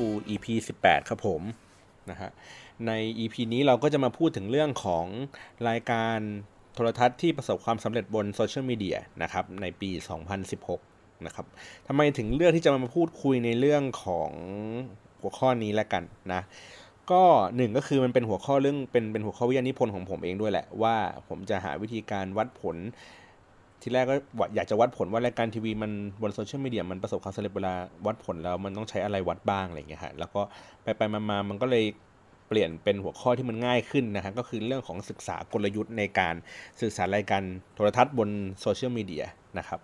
กับ Up to Go EP 18 ครับผมนะฮะใน EP นี้เราก็จะมาพูดถึงเรื่องของรายการโทรทัศน์ที่ประสบความสำเร็จบนโซเชียลมีเดียนะครับในปี 2016 นะครับทำไมถึงเลือกที่จะมาพูดคุยในเรื่องของหัวข้อนี้แล้วกันนะก็หนึ่งก็คือมันเป็นหัวข้อเรื่องเป็นเป็นหัวข้อวิทยานิพนธ์ของผมเองด้วยแหละว่าผมจะหาวิธีการวัดผล ทีแรกก็อยากจะวัดผลว่ารายการทีวีมันบนโซเชียลมีเดียมันประสบความสำเร็จเวลาวัดผลแล้วมันต้องใช้อะไรวัดบ้างอะไรอย่างเงี้ยฮะแล้วก็ไปไปมามันก็เลยเปลี่ยนเป็นหัวข้อที่มันง่ายขึ้นนะฮะก็คือเรื่องของศึกษากลยุทธ์ในการสื่อสารรายการโทรทัศน์บนโซเชียลมีเดียนะครับ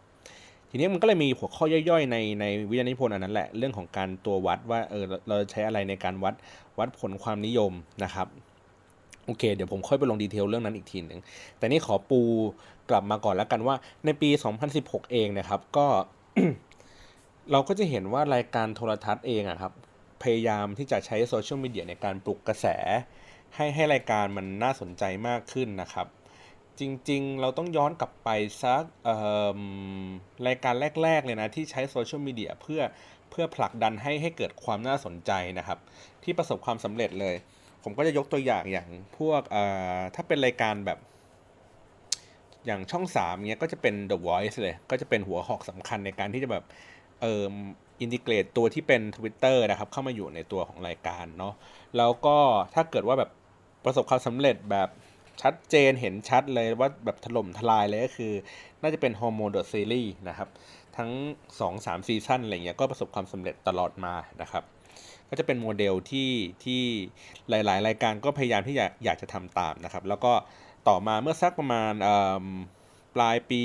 ทีนี้มันก็เลยมีหัวข้อย่อยๆในในวิทยานิพนธ์อันนั้นแหละเรื่องของการตัววัดว่าเออเราใช้อะไรในการวัดวัดผลความนิยมนะครับ โอเค เดี๋ยวผมค่อยไปลง detail เรื่องนั้นอีกทีหนึ่ง แต่นี่ขอปูกลับมาก่อนแล้วกันว่า ในปี 2016 เองนะครับ ก็เราก็จะเห็นว่ารายการโทรทัศน์เองอะครับ พยายามที่จะใช้โซเชียลมีเดียในการปลุกกระแส ให้ให้รายการมันน่าสนใจมากขึ้นนะครับ จริงๆ เราต้องย้อนกลับไปสักรายการแรก ๆ เลยนะ ที่ใช้โซเชียลมีเดียเพื่อเพื่อผลักดันให้ให้เกิดความน่าสนใจนะครับ ที่ประสบความสำเร็จเลย ผมก็จะยกตัวอย่างอย่างพวกถ้าเป็นรายการแบบ อย่างช่อง3เนี้ยก็จะเป็น The Voice เลย ก็จะเป็นหัวหอกสำคัญในการที่จะแบบเอ่ออินทิเกรตตัวที่เป็น Twitter นะครับ เข้ามาอยู่ในตัวของรายการเนาะแล้วก็ถ้าเกิดว่าแบบประสบความสำเร็จแบบชัดเจนเห็นชัดเลยว่าแบบถล่มทลายเลยก็คือ น่าจะเป็น Hormone The Series นะครับ ทั้ง 2-3ซีซั่นอะไรเงี้ยก็ประสบความสำเร็จตลอดมานะครับ ก็จะเป็นโมเดลที่ที่หลาย ๆ รายการก็พยายามที่อยากอยากจะทำตามนะครับ แล้วก็ต่อมาเมื่อสักประมาณปลายปี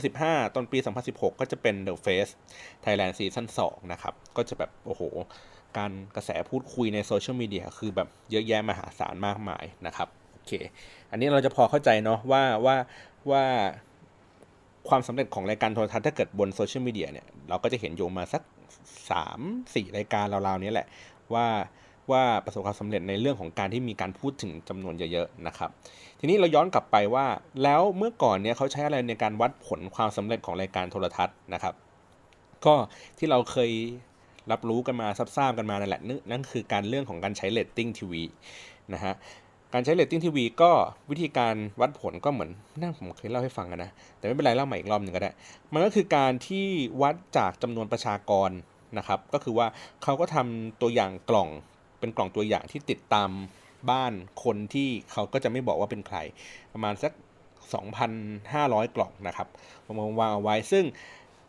2015 ต้นปี 2016 ก็จะเป็น The Face Thailand Season 2 นะครับ ก็จะแบบ โอ้โห การกระแสพูดคุยในโซเชียลมีเดียคือแบบเยอะแยะมหาศาลมากมายนะครับโอเค อันนี้เราจะพอเข้าใจเนาะว่าว่าว่าความสำเร็จของรายการโทรทัศน์ถ้าเกิดบนโซเชียลมีเดียเนี่ย เราก็จะเห็นโยงมาสัก 3-4 รายการราวๆนี้แหละ ว่าว่าประสบความสำเร็จในเรื่องของการที่มีการพูดถึงจำนวนเยอะๆนะครับ ทีนี้เราย้อนกลับไปว่า แล้วเมื่อก่อนเนี่ยเขาใช้อะไรในการวัดผลความสำเร็จของรายการโทรทัศน์นะครับ ก็ที่เราเคยรับรู้กันมาทราบกันมานั่นแหละนั่นคือการเรื่องของการใช้เรตติ้งทีวีนะฮะการใช้เรตติ้งทีวีก็วิธีการวัดผลก็เหมือนนั่งผมเคยเล่าให้ฟังกันนะ แต่ไม่เป็นไรเล่าใหม่อีกรอบหนึ่งก็ได้ มันก็คือการที่วัดจากจำนวนประชากร นะครับ ก็คือว่าเขาก็ทำตัวอย่างกล่องเป็นกล่องตัวอย่างที่ติดตามบ้านคนที่เขาก็จะไม่บอกว่าเป็นใคร ประมาณสัก 2,500 กล่องนะครับผมวางเอาไว้ซึ่ง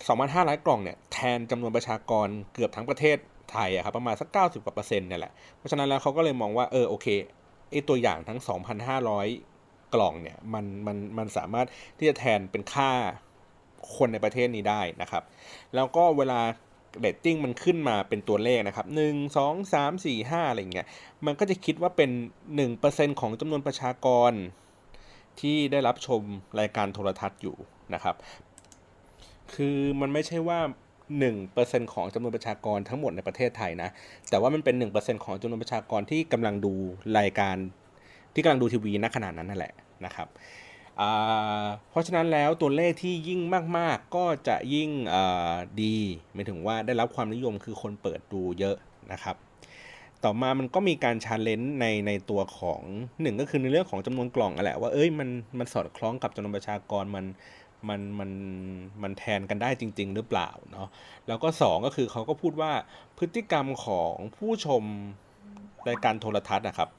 2,500 กล่องเนี่ยแทนจำนวนประชากรเกือบทั้งประเทศไทยอะครับประมาณสัก 90กว่าเปอร์เซ็นต์เนี่ยแหละเพราะฉะนั้นแล้วเขาก็เลยมองว่าเออโอเคไอตัวอย่างทั้ง 2,500 กล่องเนี่ยมันมันมันสามารถที่จะแทนเป็นค่าคนในประเทศนี้ได้นะครับ แล้วก็เวลา เรตติ้งมันขึ้นมาเป็นตัวเลขนะครับหนึ่งสองสามสี่ห้าอะไรเงี้ย มันก็จะคิดว่าเป็นหนึ่งเปอร์เซ็นของจำนวนประชากร ที่ได้รับชมรายการโทรทัศน์อยู่นะครับ คือมันไม่ใช่ว่า1%ของจำนวนประชากรทั้งหมดในประเทศไทยนะ แต่ว่ามันเป็น 1%ของจำนวนประชากรที่กำลังดูรายการที่กำลังดูทีวีณขนาดนั้นนั่นแหละนะครับ เพราะฉะนั้นแล้วตัวเลขที่ยิ่งมาก ๆ ก็จะยิ่งดีหมายถึงว่าได้รับความนิยมคือคนเปิดดูเยอะนะครับ ต่อมามันก็มีการชาเลนจ์ในในตัวของหนึ่งก็คือในเรื่องของจำนวนกล่องอะแหละว่าเอ้ยมันมันสอดคล้องกับจำนวนประชากรมันมันมันมันแทนกันได้จริง ๆ หรือเปล่าเนาะแล้วก็ 2 ก็คือเขาก็พูดว่าพฤติกรรมของผู้ชมรายการโทรทัศน์นะครับ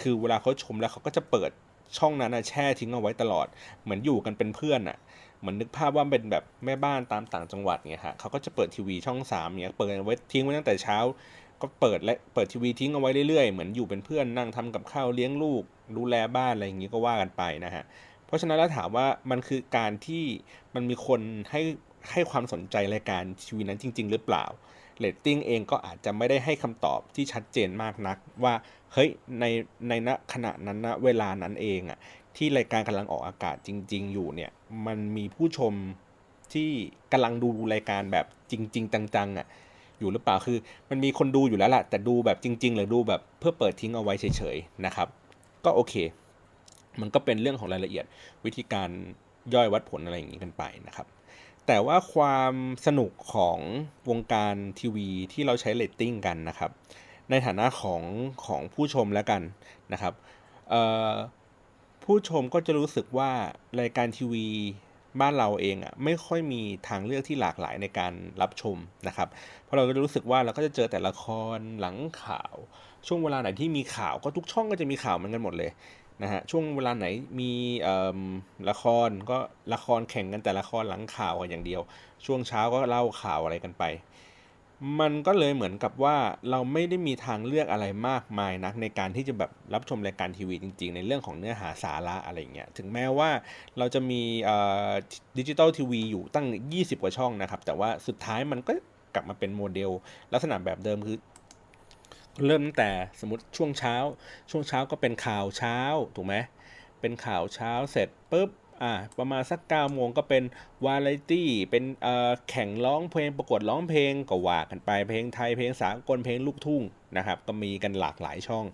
คือเวลาเขาชมแล้วเขาก็จะเปิด ช่องนั้นนะแช่ทิ้งเอาไว้ตลอด เหมือนอยู่กันเป็นเพื่อนอะ่ะเหมือนนึกภาพว่าเป็นแบบแม่บ้านตามต่างจังหวัดเนี่ยฮะเขาก็จะเปิดทีวีช่องสามเนี่ยเปิดไว้ทิ้งไว้ตั้งแต่เช้า ก็เปิดและเปิดทีวีทิ้งเอาไว้เรื่อยๆ เหมือนอยู่เป็นเพื่อนนั่งทำกับข้าวเลี้ยงลูก ดูแลบ้านอะไรอย่างนี้ก็ว่ากันไปนะฮะ เพราะฉะนั้นแล้วถามว่ามันคือการที่มันมีคนให้ให้ความสนใจรายการทีวีนั้นจริง ๆ หรือเปล่าเรตติ้งเองก็อาจจะไม่ได้ให้คำตอบที่ชัดเจนมากนัก ว่าเฮ้ยในในณขณะนั้นณเวลานั้นเองอะที่รายการกำลังออกอากาศจริง ๆ อยู่เนี่ยมันมีผู้ชมที่กำลังดูรายการแบบจริง ๆ จังๆอะอยู่หรือเปล่าคือ มันมีคนดูอยู่แล้วแหละแต่ดูแบบจริง ๆ หรือดูแบบเพื่อเปิดทิ้งเอาไว้เฉยๆนะครับ ก็โอเค มันก็เป็นเรื่องของรายละเอียดวิธีการย่อยวัดผลอะไรอย่างนี้กันไปนะครับ แต่ว่าความสนุกของวงการทีวีที่เราใช้เรตติ้งกันนะครับ ในฐานะของของผู้ชมแล้วกันนะครับผู้ชมก็จะรู้สึกว่ารายการทีวีบ้านเราเองอะไม่ค่อยมีทางเลือกที่หลากหลายในการรับชมนะครับ เพราะเราก็รู้สึกว่าเราก็จะเจอแต่ละครหลังข่าว ช่วงเวลาไหนที่มีข่าวก็ทุกช่องก็จะมีข่าวเหมือนกันหมดเลย นะฮะช่วงเวลาไหนมีละครก็ละครแข่งกันแต่ละครหลังข่าวกันอย่างเดียว ช่วงเช้าก็เล่าข่าวอะไรกันไป มันก็เลยเหมือนกับว่าเราไม่ได้มีทางเลือกอะไรมากมายนักในการที่จะแบบรับชมรายการทีวีจริง ๆ ในเรื่องของเนื้อหาสาระอะไรเงี้ยถึงแม้ว่าเราจะมีดิจิตอลทีวีอยู่ตั้ง 20 กว่าช่องนะครับ แต่ว่าสุดท้ายมันก็กลับมาเป็นโมเดล ลักษณะแบบเดิมคือ เริ่มตั้งแต่สมมติช่วงเช้า ช่วงเช้าก็เป็นข่าวเช้าถูกไหมเป็นข่าวเช้าเสร็จปุ๊บอ่าประมาณสัก9ก้าโมงก็เป็นวาไรตี้เป็นเอ่อแข่งร้องเพลงประกวดร้องเพลงก็ว่ากันไปเพลงไทยเพลงสากลเพลงลูกทุ่งนะครับก็มีกันหลากหลายช่อง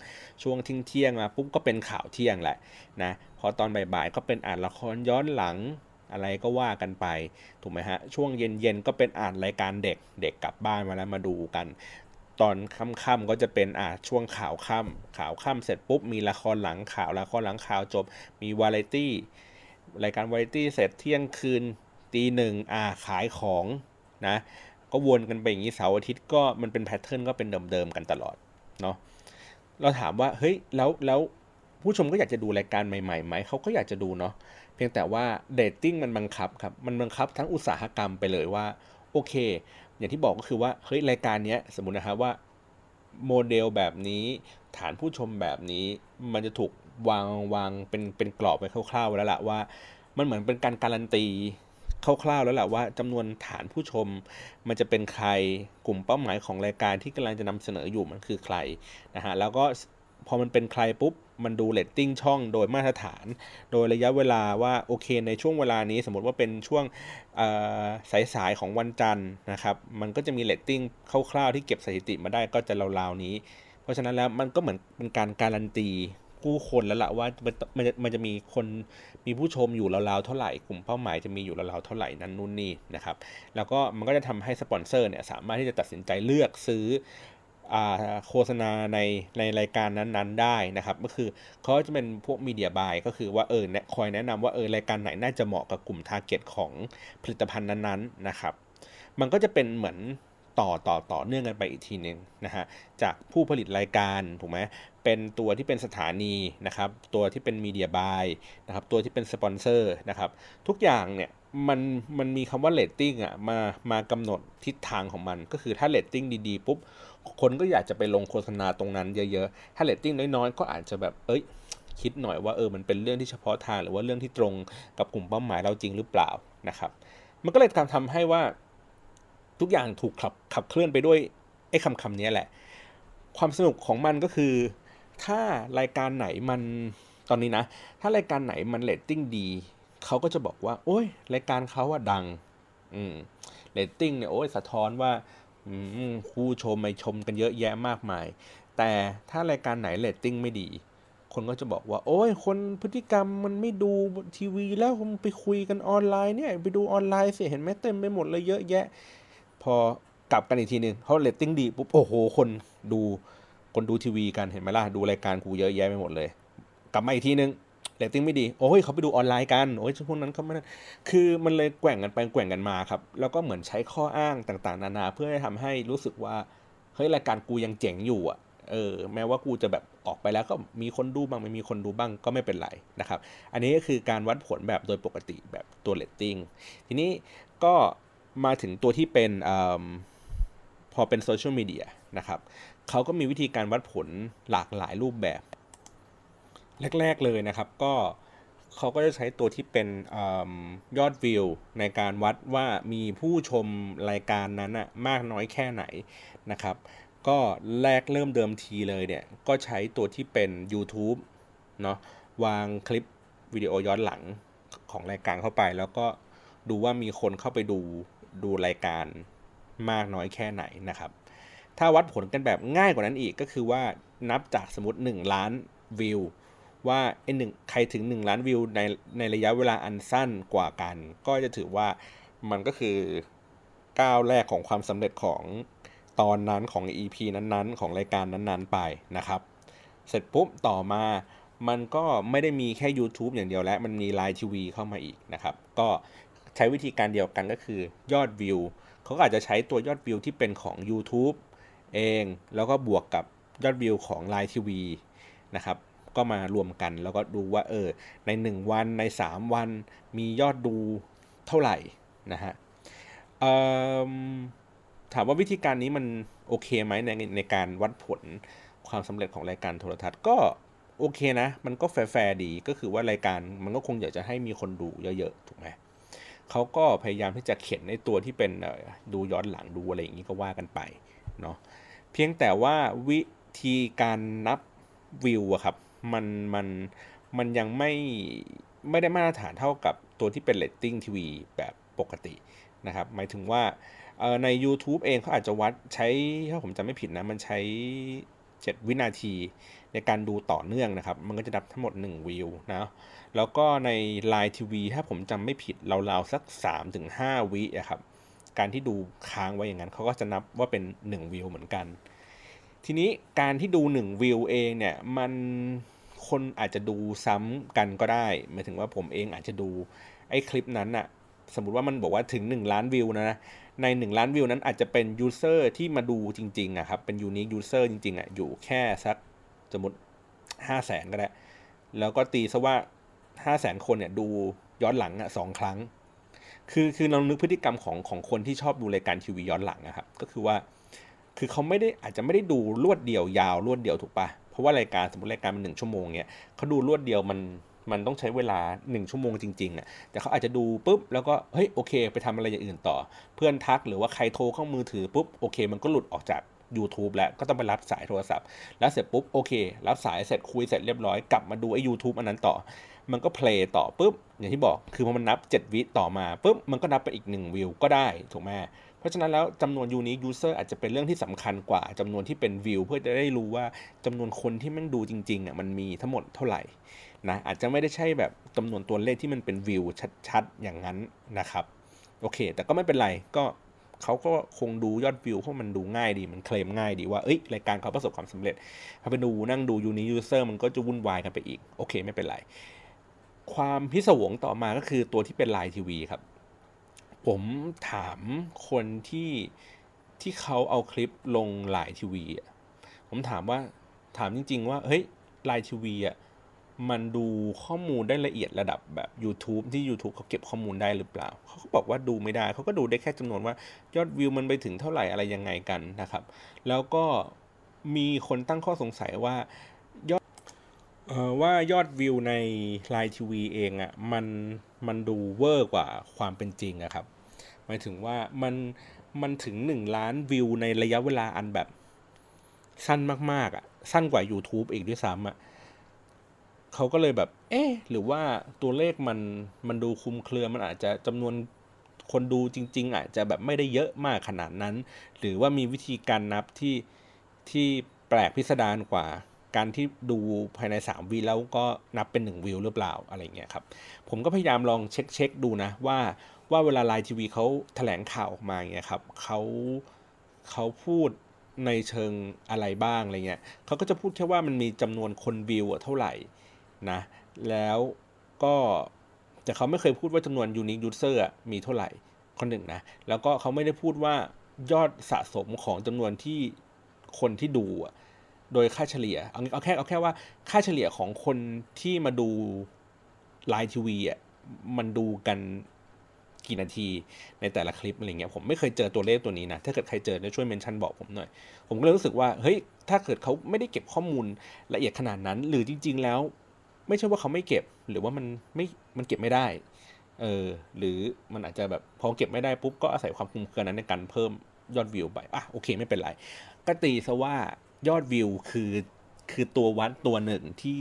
ช่วงทิ้งเที่ยงมาปุ๊บก็เป็นข่าวเที่ยงแหละนะพอตอนบ่ายๆก็เป็นอ่านละครย้อนหลังอะไรก็ว่ากันไปถูกไหมฮะช่วงเย็นๆก็เป็นอ่านรายการเด็กเด็กกลับบ้านมาแล้วมาดูกัน ตอนค่ำๆก็จะเป็นอ่าช่วงข่าวค่ำข่าวค่ำเสร็จปุ๊บมีละครหลังข่าวละครหลังข่าวจบ มีวาไรตี้รายการวาไรตี้เสร็จเที่ยงคืนตีหนึ่งอ่าขายของนะก็วนกันไปอย่างนี้เสาร์อาทิตย์ก็มันเป็นแพทเทิร์นก็เป็นเดิมๆกันตลอดเนาะเราถามว่าเฮ้ยแล้วแล้วผู้ชมก็อยากจะดูรายการใหม่ๆไหมเขาก็อยากจะดูเนาะเพียงแต่ว่าเรตติ้งมันบังคับครับมันบังคับทั้งอุตสาหกรรมไปเลยว่าโอเค อย่างที่บอกก็คือว่าเฮ้ยรายการนี้สมมุตินะครับว่าโมเดลแบบนี้ฐานผู้ชมแบบนี้ มันจะถูกวางวางเป็นเป็นกรอบไปคร่าวๆแล้วล่ะว่า มันเหมือนเป็นการการันตีคร่าวๆแล้วแหละว่าจำนวนฐานผู้ชม มันจะเป็นใครกลุ่มเป้าหมายของรายการที่กำลังจะนำเสนออยู่มันคือใครนะฮะแล้วก็ พอมันเป็นใครปุ๊บมันดูเรตติ้งช่องโดยมาตรฐาน โดยระยะเวลาว่าโอเคในช่วงเวลานี้สมมติว่าเป็นช่วงสายๆของวันจันทร์นะครับมันก็จะมีเรตติ้งคร่าวๆที่เก็บสถิติมาได้ก็จะราวๆนี้ เพราะฉะนั้นแล้วมันก็เหมือนเป็นการการันตีผู้คนแล้วละว่ามันจะมันจะมีคนมีผู้ชมอยู่ราวๆเท่าไหร่กลุ่มเป้าหมายจะมีอยู่ราวๆเท่าไหร่นั้นนู่นนี่นะครับแล้วก็มันก็จะทำให้สปอนเซอร์เนี่ยสามารถที่จะตัดสินใจเลือกซื้อ โฆษณาในในรายการนั้นๆได้นะครับก็คือเขาจะเป็นพวก media buy ก็คือว่าเออคอยแนะนำว่าเออรายการไหนน่าจะเหมาะกับกลุ่ม target ของผลิตภัณฑ์นั้นๆนะครับ มันก็จะเป็นเหมือนต่อต่อต่อเนื่องกันไปอีกทีนึงนะฮะจากผู้ผลิตรายการถูกไหมเป็นตัวที่เป็นสถานีนะครับ ตัวที่เป็น media buy นะครับ ตัวที่เป็นสปอนเซอร์นะครับ ทุกอย่างเนี่ยมันมันมีคำว่าเรตติ้งอะมามากำหนดทิศทางของมัน ก็คือถ้าเรตติ้งดีๆปุ๊บ คนก็อยากจะไปลงโฆษณาตรงนั้นเยอะๆ ถ้าเรตติ้งน้อยๆ ก็อาจจะแบบ เอ้ย คิดหน่อยว่าเออ มันเป็นเรื่องที่เฉพาะทางหรือว่าเรื่องที่ตรงกับกลุ่มเป้าหมายเราจริงหรือเปล่านะครับ มันก็เลยทำให้ว่าทุกอย่างถูกขับขับเคลื่อนไปด้วยไอ้คำคำนี้แหละ ความสนุกของมันก็คือ ถ้ารายการไหนมันตอนนี้นะ ถ้ารายการไหนมันเรตติ้งดีเขาก็จะบอกว่า โอ้ยรายการเขาอะดัง อืมเรตติ้งเนี่ยโอ้ยสะท้อนว่า ผู้ชมไปชมกันเยอะแยะมากมาย แต่ถ้ารายการไหนเรตติ้งไม่ดี คนก็จะบอกว่า โอ้ย คนพฤติกรรมมันไม่ดูทีวีแล้วมันไปคุยกันออนไลน์เนี่ย ไปดูออนไลน์สิเห็นไหมเต็มไปหมดเลยเยอะแยะ พอกลับกันอีกทีหนึ่งเขาเรตติ้งดีปุ๊บโอ้โห คนดูคนดูทีวีกันเห็นไหมล่ะดูรายการกูเยอะแยะไปหมดเลย กลับมาอีกทีหนึ่ง เรตติ้งไม่ดี โอ้ยเขาไปดูออนไลน์กันโอ้ยพวกนั้นเขาไม่คือมันเลยแกว่งกันไปแกว่งกันมาครับ แล้วก็เหมือนใช้ข้ออ้างต่างๆ นานา เพื่อให้ทำให้รู้สึกว่าเฮ้ยรายการกูยังเจ๋งอยู่อะเออแม้ว่ากูจะแบบออกไปแล้วก็มีคนดูบ้างไม่มีคนดูบ้างก็ไม่เป็นไรนะครับ อันนี้ก็คือการวัดผลแบบโดยปกติแบบตัวเรตติ้งทีนี้ก็มาถึงตัวที่เป็นอพอเป็นโซเชียลมีเดียนะครับเขาก็มีวิธีการวัดผลหลากหลายรูปแบบ แรก ๆเลยนะครับก็เขาก็จะใช้ตัวที่เป็นอยอดวิวในการวัดว่ามีผู้ชมรายการนั้นอะมากน้อยแค่ไหนนะครับ ก็แรกเริ่มเดิมทีเลยเนี่ย ก็ใช้ตัวที่เป็น YouTube เนาะวางคลิปวิดีโอย้อนหลังของรายการเข้าไป แล้วก็ดูว่ามีคนเข้าไปดูดูรายการมากน้อยแค่ไหนนะครับ ถ้าวัดผลกันแบบง่ายกว่านั้นอีกก็คือว่านับจากสมมติ 1 ล้านวิว ว่าไอหนึ่งใครถึง 1 ล้านวิวในในระยะเวลาอันสั้นกว่ากัน ก็จะถือว่ามันก็คือก้าวแรกของความสำเร็จของตอนนั้นของ EP นั้นๆ ของรายการนั้นๆไปนะครับ เสร็จปุ๊บต่อมามันก็ไม่ได้มีแค่ YouTube อย่างเดียวแล้ว มันมี Line TV เข้ามาอีกนะครับ ก็ใช้วิธีการเดียวกันก็คือยอดวิวเขาอาจจะใช้ตัวยอดวิวที่เป็นของ YouTube เอง แล้วก็บวกกับยอดวิวของ Line TV นะครับ ก็มารวมกัน แล้วก็ดูว่าเออใน 1 วันใน 3 วันมียอดดูเท่าไหร่นะฮะถามว่าวิธีการนี้มันโอเคไหมในในการวัดผลความสำเร็จของรายการโทรทัศน์ก็โอเคนะ มันก็แฟร์ดีก็คือว่ารายการมันก็คงอยากจะให้มีคนดูเยอะๆถูกไหมเขาก็พยายามที่จะเขียนในตัวที่เป็นดูย้อนหลังดูอะไรอย่างนี้ก็ว่ากันไปเนาะเพียงแต่ว่าวิธีการนับวิวอะครับ มันมันมันยังไม่ไม่ได้มาตรฐานเท่ากับตัวที่เป็นเรตติ้งทีวีแบบปกตินะครับหมายถึงว่าใน YouTube เองเขาอาจจะวัดใช้ถ้าผมจำไม่ผิดนะ มันใช้ 7 วินาทีในการดูต่อเนื่องนะครับ มันก็จะนับทั้งหมด 1 วิวนะแล้วก็ใน Line TV ถ้าผมจำไม่ผิดราวๆสัก 3-5 วิอะครับ การที่ดูค้างไว้อย่างนั้นเขาก็จะนับว่าเป็น 1 วิวเหมือนกัน ทีนี้การที่ดู1วิวเองเนี่ยมันคนอาจจะดูซ้ำกันก็ได้หมายถึงว่าผมเองอาจจะดูไอ้คลิปนั้นอะสมมติว่ามันบอกว่าถึง 1 ล้านวิวนะ ใน 1 ล้านวิวนั้นอาจจะเป็น user ที่มาดูจริงๆอะครับ เป็น unique user จริงๆอะอยู่แค่สักสมมติห้าแสนก็ได้ แล้วก็ตีซะว่าห้าแสนคนเนี่ยดูย้อนหลังอะสองครั้ง คือคือเรานึกพฤติกรรมของของคนที่ชอบดูรายการทีวีย้อนหลังนะครับ ก็คือว่า คือเขาไม่ได้อาจจะไม่ได้ดูรวดเดียวยาวรวดเดียวถูกปะเพราะว่ารายการสมมติรายการมันหนึ่งชั่วโมงเนี่ยเขาดูรวดเดียวมันมันต้องใช้เวลา 1 ชั่วโมงจริงๆอะแต่เขาอาจจะดูปุ๊บ แล้วก็เฮ้ยโอเค ไปทำอะไรอย่างอื่นต่อ เพื่อนทักหรือว่าใครโทรเข้ามือถือปุ๊บโอเค มันก็หลุดออกจาก YouTube แล้วก็ต้องไปรับสายโทรศัพท์ แล้วเสร็จปุ๊บโอเค รับสายเสร็จคุยเสร็จเรียบร้อยกลับมาดูไอ้ YouTube อันนั้นต่อ มันก็ play ต่อปุ๊บอย่างที่บอกคือพอมันนับ 7 วิต่อมาปุ๊บมันก็นับไปอีก 1 วิวก็ได้ถูกไหมเพราะฉะนั้นแล้วจำนวน unique user อาจจะเป็นเรื่องที่สำคัญกว่าจำนวนที่เป็นวิวเพื่อจะได้รู้ว่าจำนวนคนที่มันดูจริงๆอะมันมีทั้งหมดเท่าไหร่นะอาจจะไม่ได้ใช่แบบจำนวนตัวเลขที่มันเป็นวิวชัดๆ อย่างนั้นนะครับโอเค แต่ก็ไม่เป็นไรก็เขาก็คงดูยอดวิวเพราะมันดูง่ายดีมันเคลมง่ายดีว่าเอ้ยรายการเขาประสบความสำเร็จพอไปดูนั่งดู unique user มันก็จะวุ่นวายกันไปอีก โอเคไม่เป็นไร ความพิศวงต่อมาก็คือตัวที่เป็น Line TV ครับ ผมถามคนที่ที่เขาเอาคลิปลง Line TV อะผมถามว่าถามจริง ๆ ว่า เฮ้ย Line TV อะมันดูข้อมูลได้ละเอียดระดับแบบ YouTube ที่ YouTube เขาเก็บข้อมูลได้หรือเปล่า เขาก็บอกว่าดูไม่ได้ เขาก็ดูได้แค่จำนวนว่ายอดวิวมันไปถึงเท่าไหร่อะไรยังไงกันนะครับ แล้วก็มีคนตั้งข้อสงสัยว่ายอดออว่ายอดวิวในไลน์ทีวีเองอะ่ะมันมันดูเวอร์กว่าความเป็นจริงอะครับ หมายถึงว่ามันมันถึง 1 ล้านวิวในระยะเวลาอันแบบสั้นมากๆอะ่ะ สั้นกว่า YouTube อีกด้วยซ้ำอะ่ะเขาก็เลยแบบ เอ๊หรือว่าตัวเลขมันมันดูคุมเครือมันอาจจะจำนวนคนดูจริง ๆ อาจจะแบบไม่ได้เยอะมากขนาดนั้น หรือว่ามีวิธีการนับที่ที่แปลกพิสดารกว่า การที่ดูภายใน 3วิแล้วก็นับเป็น 1 วิวหรือเปล่าอะไรเงี้ยครับ ผมก็พยายามลองเช็คเช็คดูนะว่า ว่าเวลาไลน์ทีวีเขาแถลงข่าวออกมาเงี้ยครับเขาเขาพูดในเชิงอะไรบ้างอะไรเงี้ยเขาก็จะพูดแค่ว่ามันมีจำนวนคนวิวเท่าไหร่นะแล้วก็แต่เขาไม่เคยพูดว่าจำนวน unique user มีเท่าไหร่คนหนึ่งนะแล้วก็เขาไม่ได้พูดว่ายอดสะสมของจำนวนที่คนที่ดูโดยค่าเฉลี่ยเอาเอาแค่เอาแค่ว่าค่าเฉลี่ยของคนที่มาดูไลน์ทีวีอะมันดูกัน กี่นาทีในแต่ละคลิปอะไรเงี้ยผมไม่เคยเจอตัวเลขตัวนี้นะ ถ้าเกิดใครเจอช่วยเมนชั่นบอกผมหน่อย ผมก็เลยรู้สึกว่าเฮ้ยถ้าเกิดเขาไม่ได้เก็บข้อมูลละเอียดขนาดนั้น หรือจริง ๆ แล้ว ไม่ใช่ว่าเขาไม่เก็บหรือว่ามันไม่มันเก็บไม่ได้เออหรือมันอาจจะแบบพอเก็บไม่ได้ปุ๊บก็อาศัยความคุ้มเครือนั้นในการเพิ่มยอดวิวไปอะโอเคไม่เป็นไรก็ตีซะว่ายอดวิวคือคือตัววัดตัวหนึ่งที่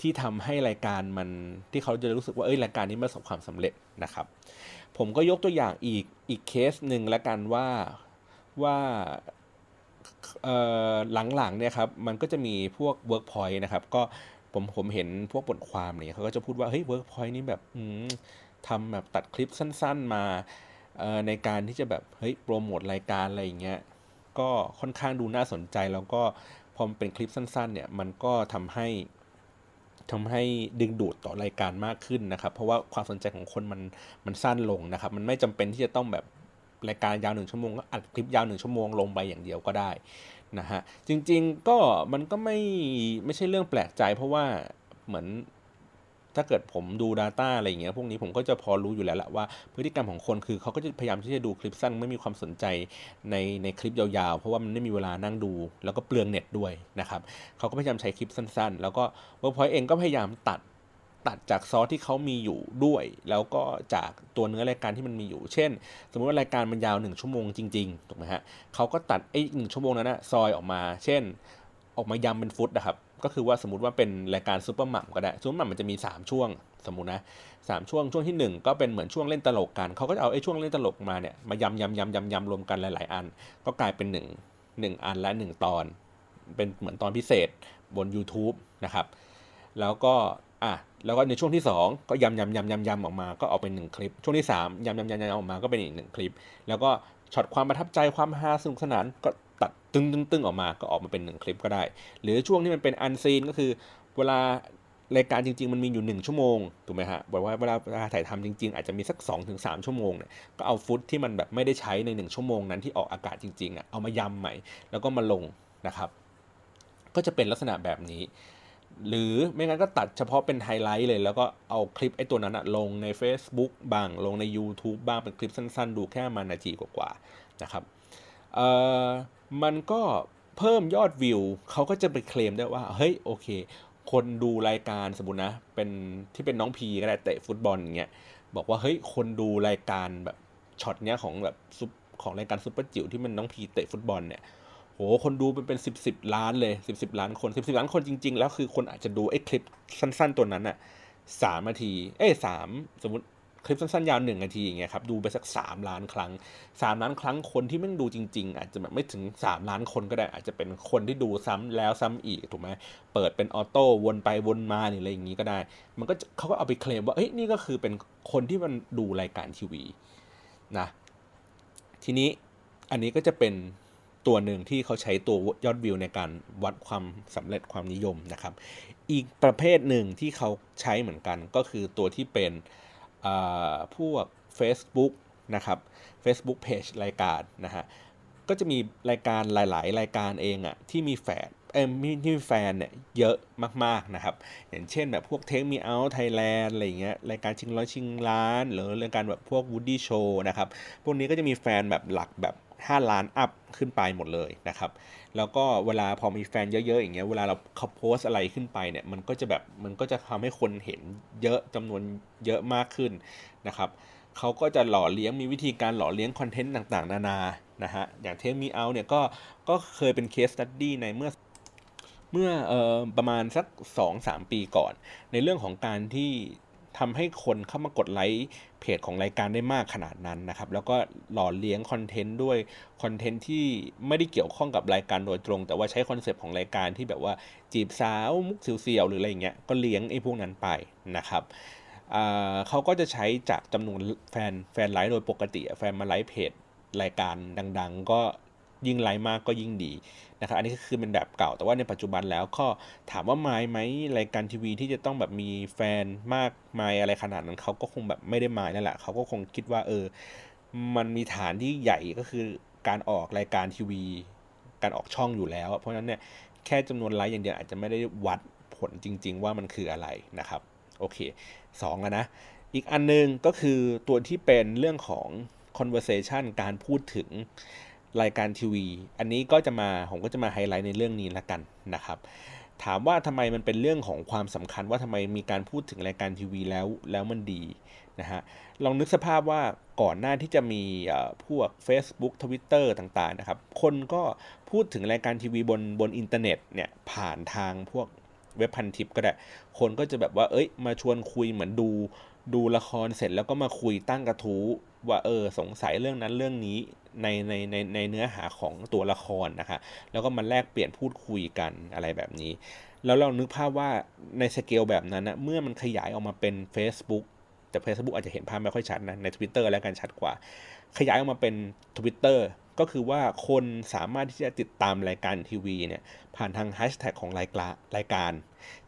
ที่ทำให้รายการมันที่เขาจะรู้สึกว่าเอ้ยรายการนี้ประสบความสำเร็จนะครับ ผมก็ยกตัวอย่างอีกอีกเคสหนึ่งละกันว่าว่าหลังๆเนี่ยครับมันก็จะมีพวก Workpoint นะครับก็ผมผมเห็นพวกบทความเนี่ยเขาก็จะพูดว่าเฮ้ยเวิร์กพอยต์นี่แบบทำแบบตัดคลิปสั้นๆมาในการที่จะแบบเฮ้ยโปรโมทรายการอะไรอย่างเงี้ยก็ค่อนข้างดูน่าสนใจแล้วก็พอมันเป็นคลิปสั้นๆเนี่ยมันก็ทำให้ ทำให้ดึงดูดต่อรายการมากขึ้นนะครับ เพราะว่าความสนใจของคนมันมันสั้นลงนะครับ มันไม่จำเป็นที่จะต้องแบบรายการยาวหนึ่งชั่วโมงก็อัดคลิปยาวหนึ่งชั่วโมงลงไปอย่างเดียวก็ได้นะฮะจริงๆก็มันก็ไม่ไม่ใช่เรื่องแปลกใจ เพราะว่าเหมือน ถ้าเกิดผมดู Data อะไรอย่างเงี้ยพวกนี้ผมก็จะพอรู้อยู่แล้วละว่า พฤติกรรมของคนคือเขาก็จะพยายามที่จะดูคลิปสั้นไม่มีความสนใจในในคลิปยาวๆ เพราะว่ามันไม่มีเวลานั่งดู แล้วก็เปลืองเน็ตด้วยนะครับเขาก็พยายามใช้คลิปสั้นๆ แล้วก็ WorkPoint เองก็พยายามตัดตัดจากซอสที่เขามีอยู่ด้วย แล้วก็จากตัวเนื้อรายการที่มันมีอยู่ เช่น สมมติว่ารายการมันยาว 1 ชั่วโมงจริงๆถูกไหมฮะเขาก็ตัดไอ้หนึ่งชั่วโมงนั้นนะซอยออกมา เช่น ออกมายำเป็นฟุตนะครับ ก็คือว่าสมมติว่าเป็นรายการซูเปอร์มัมก็ได้ซูเปอร์มัมมันจะมี 3 ช่วงสมมตินะสามช่วงช่วงที่ 1 ก็เป็นเหมือนช่วงเล่นตลกกันเขาก็จะเอาไอ้ช่วงเล่นตลกมาเนี่ยมายำยำยำยำยำรวมกันหลาย ๆ อัน ก็กลายเป็น 1 1 อันและ 1 ตอน เป็นเหมือนตอนพิเศษบน YouTube นะครับแล้วก็อะแล้วก็ในช่วงที่ 2 ก็ยำยำยำยำยำออกมาก็ออกเป็น 1 คลิป ช่วงที่3ยำยำยำยำออกมาก็เป็นอีกหนึ่งคลิป แล้วก็ช็อตความประทับใจความฮาสนุกสนานก็ ตึ้งตึ้งตึงออกมาก็ออกมาเป็นหนึ่งคลิปก็ได้ หรือช่วงที่มันเป็นอันซีนก็คือ เวลารายการจริง ๆ มันมีอยู่ 1 ชั่วโมงถูกไหมฮะบอกว่าเวลาถ่ายทำจริง ๆ อาจจะมีสัก 2-3 ชั่วโมงเนี่ยก็เอาฟุตที่มันแบบไม่ได้ใช้ใน 1 ชั่วโมงนั้นที่ออกอากาศจริงๆอะเอามายำใหม่ แล้วก็มาลงนะครับ ก็จะเป็นลักษณะแบบนี้ หรือไม่งั้นก็ตัดเฉพาะเป็นไฮไลท์เลย แล้วก็เอาคลิปไอ้ตัวนั้นอะลงใน Facebook บ้างลงใน YouTube บ้างเป็นคลิปสั้น ๆ ดูแค่มานาทีกว่าๆนะครับ เอ่อมันก็เพิ่มยอดวิวเขาก็จะไปเคลมได้ว่า เฮ้ยโอเค คนดูรายการสมมตินะ เป็นที่เป็นน้องพีก็ได้เตะฟุตบอลอย่างเงี้ยบอกว่าเฮ้ยคนดูรายการแบบช็อตเนี้ยของแบบซุปของรายการซุปเปอร์จิ๋วที่มันน้องพีเตะฟุตบอลเนี่ยโหคนดูเป็นเป็นสิบสิบล้านเลยสิบสิบล้านคนสิบสิบล้านคนจริง ๆ แล้วคือคนอาจจะดูไอ้คลิปสั้น ๆ ตัวนั้นอะสามนาที เอ้สามสมมติ คลิปสั้นๆยาวหนึ่งนาทีอย่างเงี้ยครับดูไปสักสามล้านครั้งสามล้านครั้งคนที่มันดูจริง ๆ อาจจะแบบไม่ถึงสามล้านคนก็ได้อาจจะเป็นคนที่ดูซ้ำแล้วซ้ำอีกถูกไหมเปิดเป็นออโต้วนไปวนมาหรืออะไรอย่างงี้ก็ได้ มันก็เขาก็เอาไปเคลมว่าเฮ้ยนี่ก็คือเป็นคนที่มันดูรายการทีวีนะทีนี้อันนี้ก็จะเป็นตัวหนึ่งที่เขาใช้ตัวยอดวิวในการวัดความสำเร็จความนิยมนะครับ อีกประเภทหนึ่งที่เขาใช้เหมือนกันก็คือตัวที่เป็น พวก Facebook นะครับ Facebook Page รายการนะฮะก็จะมีรายการหลาย ๆ รายการเองอะที่มีแฟนเออมีที่มีแฟนเนี่ยเยอะมาก ๆ นะครับ อย่างเช่นแบบพวก Take Me Out Thailand อะไรเงี้ยรายการชิงร้อยชิงล้าน หรือรายการแบบพวก Woody Show นะครับ พวกนี้ก็จะมีแฟนแบบหลักแบบ 5 ล้านอัพขึ้นไปหมดเลยนะครับ แล้วก็เวลาพอมีแฟนเยอะ ๆ อย่างเงี้ย เวลาเราเขาโพสอะไรขึ้นไปเนี่ย มันก็จะแบบ มันก็จะทำให้คนเห็นเยอะจำนวนเยอะมากขึ้นนะครับเขาก็จะหล่อเลี้ยง มีวิธีการหล่อเลี้ยงคอนเทนต์ต่างๆ นานา นะฮะ อย่าง Take Me Out เนี่ยก็ ก็เคยเป็น case study ในเมื่อ เมื่อออประมาณสัก 2-3 ปีก่อน ในเรื่องของการที่ทำให้คนเข้ามากดไลค์ เพจของรายการได้มากขนาดนั้นนะครับ แล้วก็หล่อเลี้ยงคอนเทนต์ด้วยคอนเทนต์ที่ไม่ได้เกี่ยวข้องกับรายการโดยตรง แต่ว่าใช้คอนเซปต์ของรายการที่แบบว่าจีบสาวมุกเสียวๆหรืออะไรเงี้ยก็เลี้ยงไอ้พวกนั้นไปนะครับเขาก็จะใช้จากจำนวนแฟนแฟนไลฟ์โดยปกติแฟนมาไลฟ์เพจรายการดัง ๆ ก็ ยิ่งไลมากก็ยิ่งดีนะครับอันนี้ก็คือเป็นแบบเก่าแต่ว่าในปัจจุบันแล้วก็ถามว่าไม้ไหมรายการทีวีที่จะต้องแบบมีแฟนมากมายอะไรขนาดนั้นเขาก็คงแบบไม่ได้มานั่นแหละเขาก็คงคิดว่าเออมันมีฐานที่ใหญ่ก็คือการออกรายการทีวี การออกช่องอยู่แล้ว เพราะฉะนั้นเนี่ยแค่จำนวนไลค์อย่างเดียวอาจจะไม่ได้วัดผลจริง ๆ ว่ามันคืออะไรนะครับโอเค2แล้วนะอีกอันนึงก็คือตัวที่เป็นเรื่องของ conversation การพูดถึง รายการทีวี อันนี้ก็จะมาผมก็จะมาไฮไลท์ในเรื่องนี้ละกันนะครับถามว่าทำไมมันเป็นเรื่องของความสำคัญว่าทำไมมีการพูดถึงรายการทีวีแล้วแล้วมันดีนะฮะลองนึกสภาพว่าก่อนหน้าที่จะมีพวก Facebook Twitter ต่างๆนะครับ คนก็พูดถึงรายการทีวีบนบนอินเทอร์เน็ตเนี่ยผ่านทางพวกเว็บพันทิปก็ได้ คนก็จะแบบว่าเอ้ยมาชวนคุยเหมือนดู ดูละครเสร็จแล้วก็มาคุยตั้งกระทู้ว่าเออสงสัยเรื่องนั้นเรื่องนี้ในในในในเนื้อหาของตัวละครนะคะแล้วก็มาแลกเปลี่ยนพูดคุยกันอะไรแบบนี้ แล้วเรานึกภาพว่าในสเกลแบบนั้นนะเมื่อมันขยายออกมาเป็น Facebook แต่ Facebook อาจจะเห็นภาพไม่ค่อยชัดนะใน Twitter แล้วกันชัดกว่า ขยายออกมาเป็น Twitter ก็คือว่าคนสามารถที่จะติดตามรายการทีวีเนี่ยผ่านทางแฮชแท็กของรายการรายการ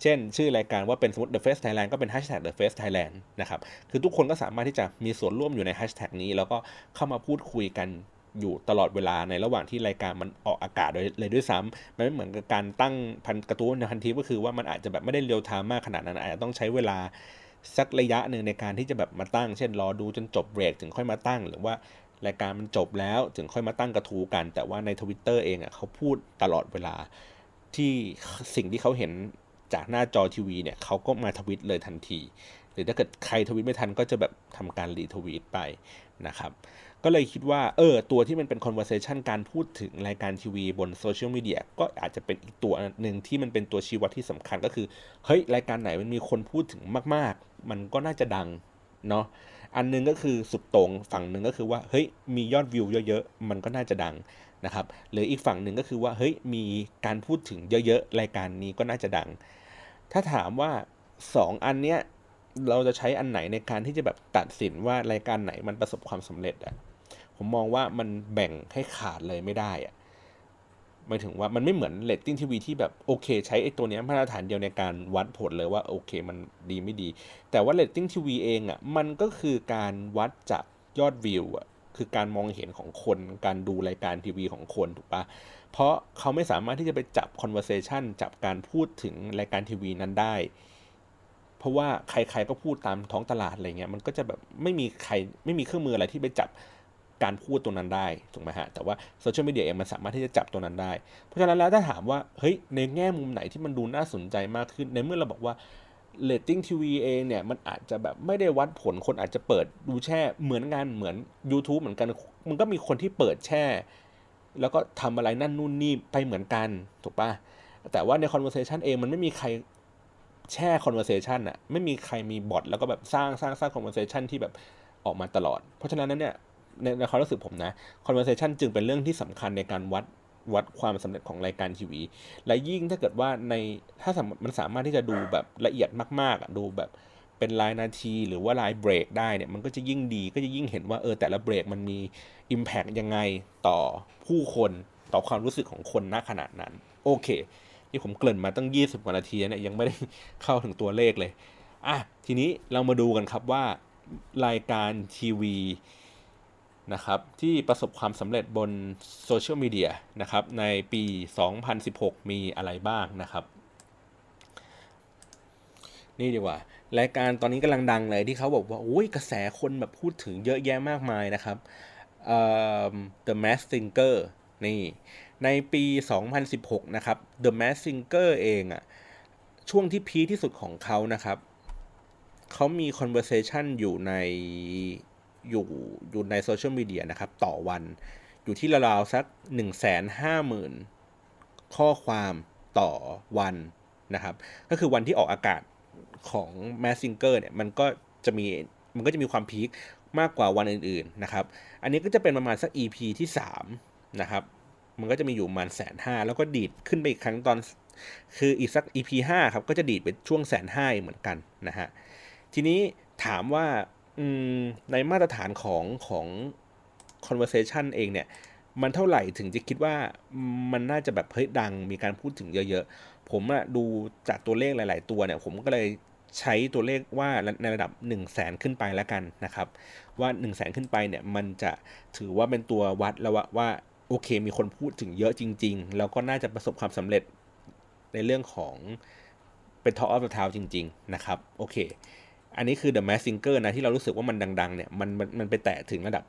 เช่น ชื่อรายการว่าเป็นสมมติ The Face Thailand ก็เป็นแฮชแท็ก The Face Thailand นะครับคือทุกคนก็สามารถที่จะมีส่วนร่วมอยู่ในแฮชแท็กนี้ แล้วก็เข้ามาพูดคุยกันอยู่ตลอดเวลาในระหว่างที่รายการมันออกอากาศเลยด้วยซ้ำมันไม่เหมือนกับการตั้งพันกระตุ้นในพันทีก็คือว่ามันอาจจะแบบไม่ได้เร็วทามมากขนาดนั้นอาจจะต้องใช้เวลาสักระยะหนึ่งในการที่จะแบบมาตั้ง เช่นรอดูจนจบเบรกถึงค่อยมาตั้ง หรือว่า รายการมันจบแล้วถึงค่อยมาตั้งกระทูกัน แต่ว่าในทวิตเตอร์เองอะเขาพูดตลอดเวลา ที่สิ่งที่เขาเห็นจากหน้าจอทีวีเนี่ยเขาก็มาทวิตเลยทันที หรือถ้าเกิดใครทวิตไม่ทันก็จะแบบทำการรีทวิตไปนะครับ ก็เลยคิดว่าเออตัวที่มันเป็น conversation การพูดถึงรายการทีวีบนโซเชียลมีเดียก็อาจจะเป็นอีกตัวหนึ่งที่มันเป็นตัวชี้วัดที่สำคัญก็คือ เฮ้ย รายการไหนมันมีคนพูดถึงมาก ๆ มันก็น่าจะดังเนาะ อันนึงก็คือสุดตรงฝั่งหนึ่งก็คือว่าเฮ้ยมียอดวิวเยอะๆ มันก็น่าจะดังนะครับหรืออีกฝั่งหนึ่งก็คือว่าเฮ้ยมีการพูดถึงเยอะๆ รายการนี้ก็น่าจะดัง ถ้าถามว่า 2 อันเนี้ยเราจะใช้อันไหนในการที่จะแบบตัดสินว่ารายการไหนมันประสบความสำเร็จอะผมมองว่ามันแบ่งให้ขาดเลยไม่ได้อะ หมายถึงว่ามันไม่เหมือนเรตติ้งทีวีที่แบบโอเค ใช้ไอ้ตัวนี้มาตรฐานเดียวในการวัดผลเลยว่าโอเคมันดีไม่ดี แต่ว่าเรตติ้งทีวีเองอะ่ะมันก็คือการวัดจากยอดวิวอะคือการมองเห็นของคน การดูรายการทีวีของคนถูกปะเพราะเขาไม่สามารถที่จะไปจับ conversation จับการพูดถึงรายการทีวีนั้นได้ เพราะว่าใครๆก็พูดตามท้องตลาดอะไรเงี้ย มันก็จะแบบไม่มีใครไม่มีเครื่องมืออะไรที่ไปจับ การพูดตรงนั้นได้ถูกไหมฮะแต่ว่าโซเชียลมีเดียเองมันสามารถที่จะจับตรงนั้นได้ เพราะฉะนั้นแล้วถ้าถามว่าเฮ้ยในแง่มุมไหนที่มันดูน่าสนใจมากขึ้นในเมื่อเราบอกว่าเรตติ้งทีวีเองเนี่ยมันอาจจะแบบไม่ได้วัดผลคนอาจจะเปิดดูแช่เหมือนงานเหมือน YouTube เหมือนกันมันก็มีคนที่เปิดแช่ แล้วก็ทำอะไรนั่นนู่นนี่ไปเหมือนกันถูกปะแต่ว่าใน conversation เองมันไม่มีใครแช่ conversation อะไม่มีใครมีบอทแล้วก็แบบสร้างสร้างสร้าง conversation ที่แบบออกมาตลอด เพราะฉะนั้นเนี่ย ในในความรู้สึกผมนะ conversation จึงเป็นเรื่องที่สำคัญในการวัดวัดความสำเร็จของรายการทีวี และยิ่งถ้าเกิดว่าในถ้ามันสามารถที่จะดูแบบละเอียดมากๆดูแบบเป็นรายนาทีหรือว่ารายเบรกได้เนี่ยมันก็จะยิ่งดีก็จะยิ่งเห็นว่าเออแต่ละเบรกมันมี Impact ยังไงต่อผู้คนต่อความรู้สึกของคนณขนาดนั้น โอเคที่ผมเกริ่นมาตั้ง 20 กว่านาทีเนี่ยยังไม่ได้เข้าถึงตัวเลขเลยอะทีนี้เรามาดูกันครับว่ารายการทีวี นะครับที่ประสบความสำเร็จบนโซเชียลมีเดียนะครับในปี 2016 มีอะไรบ้างนะครับ นี่ดีกว่า รายการตอนนี้กำลังดังเลยที่เขาบอกว่า โอ้ยกระแสคนแบบพูดถึงเยอะแยะมากมายนะครับ The Mask Singer นี่ในปี 2016 นะครับ The Mask Singer เองอะช่วงที่พีที่สุดของเขานะครับ เขามี conversation อยู่ใน อยู่อยู่ในโซเชียลมีเดียนะครับต่อวันอยู่ที่ราวๆสัก 1 5 0 0 0 0 ข้อความต่อวันนะครับ ก็คือวันที่ออกอากาศของ Mass Singer เนี่ยมันก็จะมีมันก็จะมีความพีคมากกว่าวันอื่นๆนะครับ อันนี้ก็จะเป็นประมาณสัก EP ที่ 3 นะครับ มันก็จะมีอยู่ประมาณแสนห้าแล้วก็ดีดขึ้นไปอีกครั้งตอน คืออีกสัก EP 5 ครับ ก็จะดีดไปช่วงแสนห้าเหมือนกันนะฮะ ทีนี้ถามว่า ในมาตรฐานของของ conversation เองเนี่ย มันเท่าไหร่ถึงจะคิดว่ามันน่าจะแบบเฮ้ยดังมีการพูดถึงเยอะๆ ผมอะดูจากตัวเลขหลาย ๆ ตัวเนี่ย ผมก็เลยใช้ตัวเลขว่าในระดับ 1 0 0 0 0แสนขึ้นไปแล้วกันนะครับ ว่า 1 0 0 0 0แสนขึ้นไปเนี่ย มันจะถือว่าเป็นตัววัดแล้วว่าว่าโอเค มีคนพูดถึงเยอะจริง ๆ แล้วก็น่าจะประสบความสำเร็จในเรื่องของเป็น Talk of the Town จริง ๆ นะครับ โอเค อันนี้คือ The Mask Singer นะที่เรารู้สึกว่ามันดัง ๆ เนี่ยมันมันมันไปแตะถึงระดับ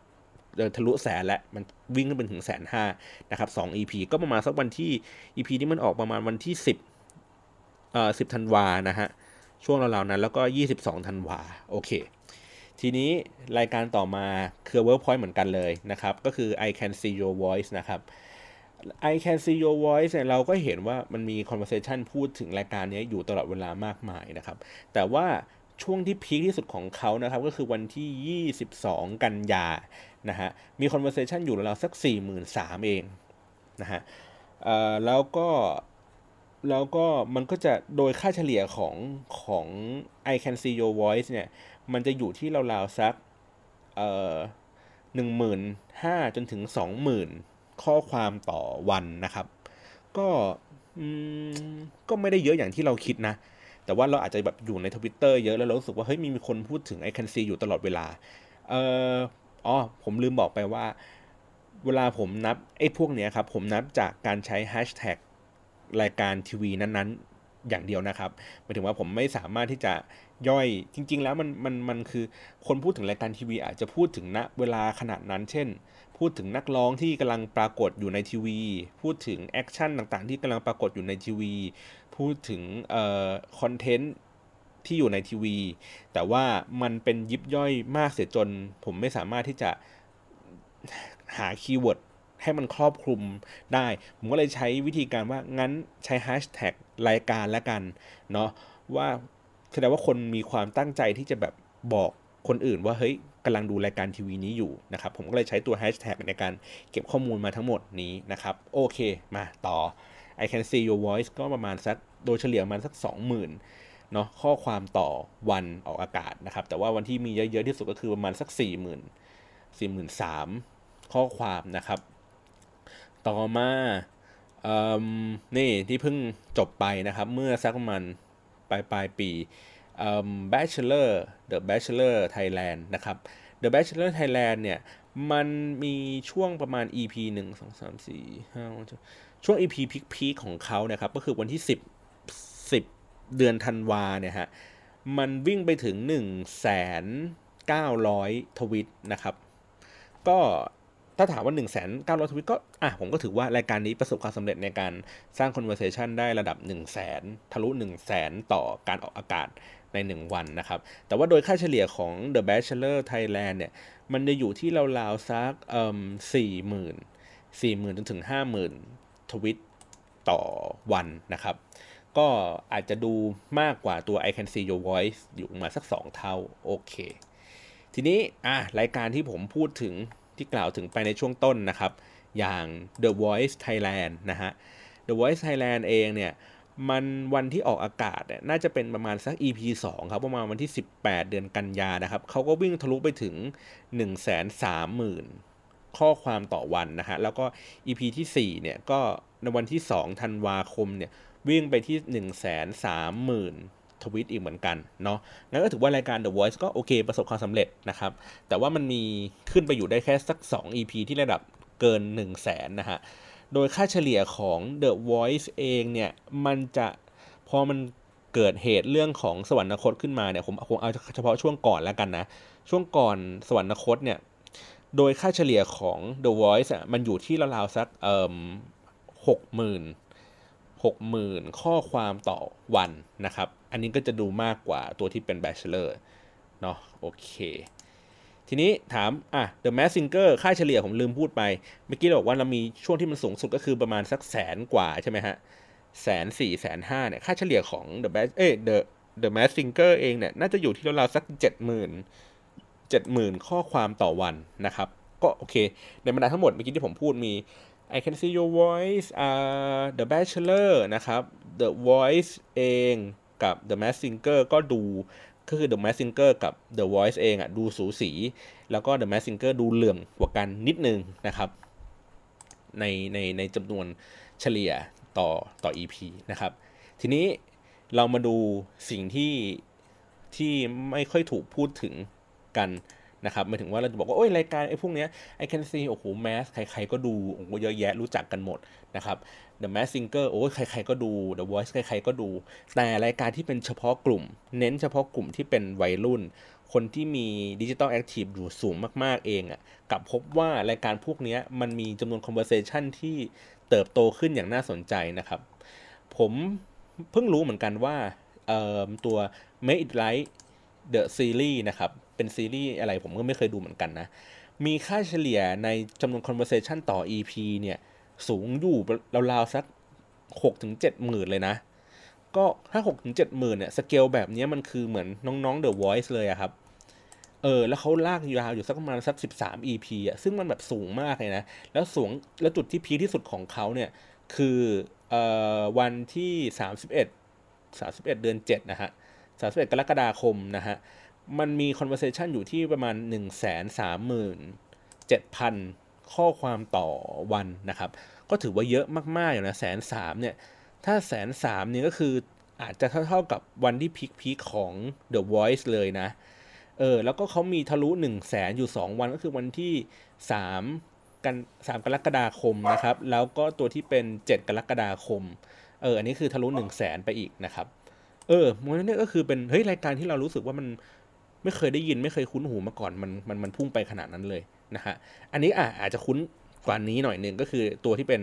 ทะลุแสนและมันวิ่งขึ้นไปถึงแสนห้านะครับสอง EP ก็ประมาณสักวันที่ EP นี้มันออกประมาณวันที่สิบเอ่อสิบธันวานะฮะช่วงราวๆนั้นแล้วก็ยี่สิบสองธันวาโอเค ทีนี้รายการต่อมาคือ Workpoint เหมือนกันเลยนะครับ ก็คือ I Can See Your Voice นะครับ I Can See Your Voice เนี่ยเราก็เห็นว่ามันมี conversation พูดถึงรายการนี้อยู่ตลอดเวลามากมายนะครับ แต่ว่า ช่วงที่พีคที่สุดของเขานะครับก็คือวันที่ 22 กันยานะฮะมี conversation อยู่ราวสัก 43,000 เองนะฮะแล้วก็แล้วก็มันก็จะโดยค่าเฉลี่ยของของ I can see your voice เนี่ย มันจะอยู่ที่ราวๆสักเอ่อหนึ่งหมื่นห้าจนถึงสองหมื่นข้อความต่อวันนะครับ ก็ก็ไม่ได้เยอะอย่างที่เราคิดนะ แต่ว่าเราอาจจะแบบอยู่ในทวิตเตอร์เยอะแล้วเรารู้สึกว่าเฮ้ยมีมีคนพูดถึง I can see อยู่ตลอดเวลาเอ่ออ๋อผมลืมบอกไปว่า เวลาผมนับไอ้พวกเนี้ยครับ ผมนับจากการใช้แฮชแท็กรายการทีวีนั้นๆ อย่างเดียวนะครับหมายถึงว่าผมไม่สามารถที่จะย่อยจริง ๆ แล้วมันมันมันคือคนพูดถึงรายการทีวีอาจจะพูดถึงณเวลาขนาดนั้น เช่น พูดถึงนักร้องที่กำลังปรากฏอยู่ในทีวี พูดถึง action ต่างๆ ที่กำลังปรากฏอยู่ในทีวี พูดถึงเอ่อคอนเทนต์ที่อยู่ในทีวี แต่ว่ามันเป็นยิบย่อยมากเสียจน ผมไม่สามารถที่จะหา keyword ให้มันครอบคลุมได้ ผมก็เลยใช้วิธีการว่างั้นใช้แฮชแท็กรายการแล้วกันเนาะว่าแสดงว่าคนมีความตั้งใจที่จะแบบบอกคนอื่นว่าเฮ้ย กำลังดูรายการทีวีนี้อยู่นะครับ ผมก็เลยใช้ตัวแฮชแท็กในการเก็บข้อมูลมาทั้งหมดนี้นะครับ โอเค มาต่อ I can see your voice ก็ประมาณสักโดยเฉลี่ยประมาณสัก 20,000เนาะข้อความต่อวันออกอากาศนะครับ แต่ว่าวันที่มีเยอะๆที่สุดก็คือประมาณสัก 40,000 4 3 0 0ข้อความนะครับ ต่อมาเอ่นี่ที่เพิ่งจบไปนะครับ เมื่อสักประมาณปลายปลายปี Bachelor The Bachelor Thailand นะครับ The Bachelor Thailand เนี่ยมันมีช่วงประมาณ EP 1 2 3 4 5ช่วง EP พีคๆของเขาเนี่ยครับ ก็คือวันที่ 10 10 เดือนธันวาเนี่ยฮะ มันวิ่งไปถึง 1 9 0 0 ทวิตนะครับ ก็ถ้าถามว่า1นึ่งแสนเก้าร้อยทวิตก็ อะ ผมก็ถือว่ารายการนี้ประสบความสำเร็จในการสร้าง conversation ได้ระดับ1นึ่งแสนทะลุ1นึ่งแสนต่อการออกอากาศ ใน 1 วันนะครับ แต่ว่าโดยค่าเฉลี่ยของ The Bachelor Thailand เนี่ย มันจะอยู่ที่ราวๆสักสี่หมื่นสี่หมื่นจนถึงห้าหมื่นทวิตต่อวันนะครับ ก็อาจจะดูมากกว่าตัว I Can See Your Voice อยู่มาสัก 2 เท่า โอเค ทีนี้อะรายการที่ผมพูดถึงที่กล่าวถึงไปในช่วงต้นนะครับ อย่าง The Voice Thailand นะฮะ The Voice Thailand เองเนี่ย มันวันที่ออกอากาศเนี่ยน่าจะเป็นประมาณสัก EP 2 ครับประมาณวันที่ 18 เดือนกันยานะครับเขาก็วิ่งทะลุไปถึง 1 3 0 0 0 0 ข้อความต่อวันนะฮะแล้วก็ EP ที่4เนี่ยก็ในวันที่2ธันวาคมเนี่ยวิ่งไปที่ 1 3 0 0 0 0ทวิตอีกเหมือนกันเนาะ งั้นก็ถือว่ารายการ The Voice ก็โอเค ประสบความสำเร็จนะครับ แต่ว่ามันมีขึ้นไปอยู่ได้แค่สัก 2 EP ที่ระดับเกิน 1 0 0 0 0แสนนะฮะ โดยค่าเฉลี่ยของ The Voice เองเนี่ยมันจะพอมันเกิดเหตุเรื่องของสวรรคตขึ้นมาเนี่ยผมคงเอาเฉพาะช่วงก่อนแล้วกันนะ ช่วงก่อนสวรรคตเนี่ยโดยค่าเฉลี่ยของ The Voice อะมันอยู่ที่ราวๆสักเอ่อหกหมื่น60,000ข้อความต่อวันนะครับ อันนี้ก็จะดูมากกว่าตัวที่เป็น Bachelor เนาะโอเค ทีนี้ถามอะ The Mask Singer ค่าเฉลี่ยผมลืมพูดไป เมื่อกี้เราบอกว่าเรามีช่วงที่มันสูงสุดก็คือประมาณสักแสนกว่าใช่ไหมฮะแสนสี่แสนห้าเนี่ยค่าเฉลี่ยของ The Best เอ้ The The Mask Singer เองเนี่ยน่าจะอยู่ที่ราวๆสักเจ็ดหมื่นเจ็ดหมื่นข้อความต่อวันนะครับ ก็โอเค ในบรรดาทั้งหมดเมื่อกี้ที่ผมพูดมี I Can See Your Voice uh, The Bachelor นะครับ The Voice เองกับ The Mask Singer ก็ดู ก็คือ The Mask Singer กับ The Voice เองอะดูสูสี แล้วก็ The Mask Singer ดูเหลื่อมกว่ากันนิดนึงนะครับในในในจำนวนเฉลี่ยต่อต่อ EP นะครับ ทีนี้เรามาดูสิ่งที่ที่ไม่ค่อยถูกพูดถึงกันนะครับหมายถึงว่าเราจะบอกว่า โอ้ยรายการไอ้พวกเนี้ย I can see โอ้โหแมสใครๆก็ดูโอ้โหเยอะแยะรู้จักกันหมดนะครับ The Mask Singer โอ้ใครๆก็ดู The Voice ใครๆก็ดู แต่รายการที่เป็นเฉพาะกลุ่ม เน้นเฉพาะกลุ่มที่เป็นวัยรุ่น คนที่มี digital active อยู่สูงมากๆเองอะ่ะกับพบว่ารายการพวกนี้มันมีจำนวน conversation ที่เติบโตขึ้นอย่างน่าสนใจนะครับ ผมเพิ่งรู้เหมือนกันว่าตัว Make It Right The Series นะครับ เป็นซีรีส์อะไรผมก็ไม่เคยดูเหมือนกันนะ มีค่าเฉลี่ยในจำนวน conversation ต่อ EP เนี่ย สูงอยู่ราวๆสัก6ถึง7หมื่นเลยนะ ก็ถ้า6ถึง7หมื่นเนี่ยสเกลแบบนี้มันคือเหมือนน้องๆ The Voice เลยอะครับ เออ แล้วเขาลากยาวอยู่สักประมาณสัก13 EP อะซึ่งมันแบบสูงมากเลยนะ แล้วสูงแล้วจุดที่พีที่สุดของเขาเนี่ย คือเอ่อวันที่31 31เอ็ดสาสิบเอ็ดเดือน7นะฮะ31กรกฎาคมนะฮะ มันมี conversation อยู่ที่ประมาณ1 3 7 0 0 0 ข้อความต่อวันนะครับ ก็ถือว่าเยอะมากๆอยู่นะแสนสามเนี่ย ถ้าแสนสามเนี่ยก็คืออาจจะเท่าๆกับวันที่พีคพีคของ The Voice เลยนะ เออ แล้วก็เขามีทะลุ1 0 0 0 0แสนอยู่ 2 วันก็คือวันที่ 3 กัน 3 กรกฎาคมนะครับ แล้วก็ตัวที่เป็น 7 กรกฎาคม เออ อันนี้คือทะลุ1 0 0 0 0แสนไปอีกนะครับ เออมันนี่ก็คือเป็น เฮ้ย รายการที่เรารู้สึกว่ามัน ไม่เคยได้ยินไม่เคยคุ้นหูมาก่อนมันมันมันพุ่งไปขนาดนั้นเลยนะฮะอันนี้อะอาจจะคุ้นกว่านี้หน่อยหนึ่งก็คือตัวที่เป็น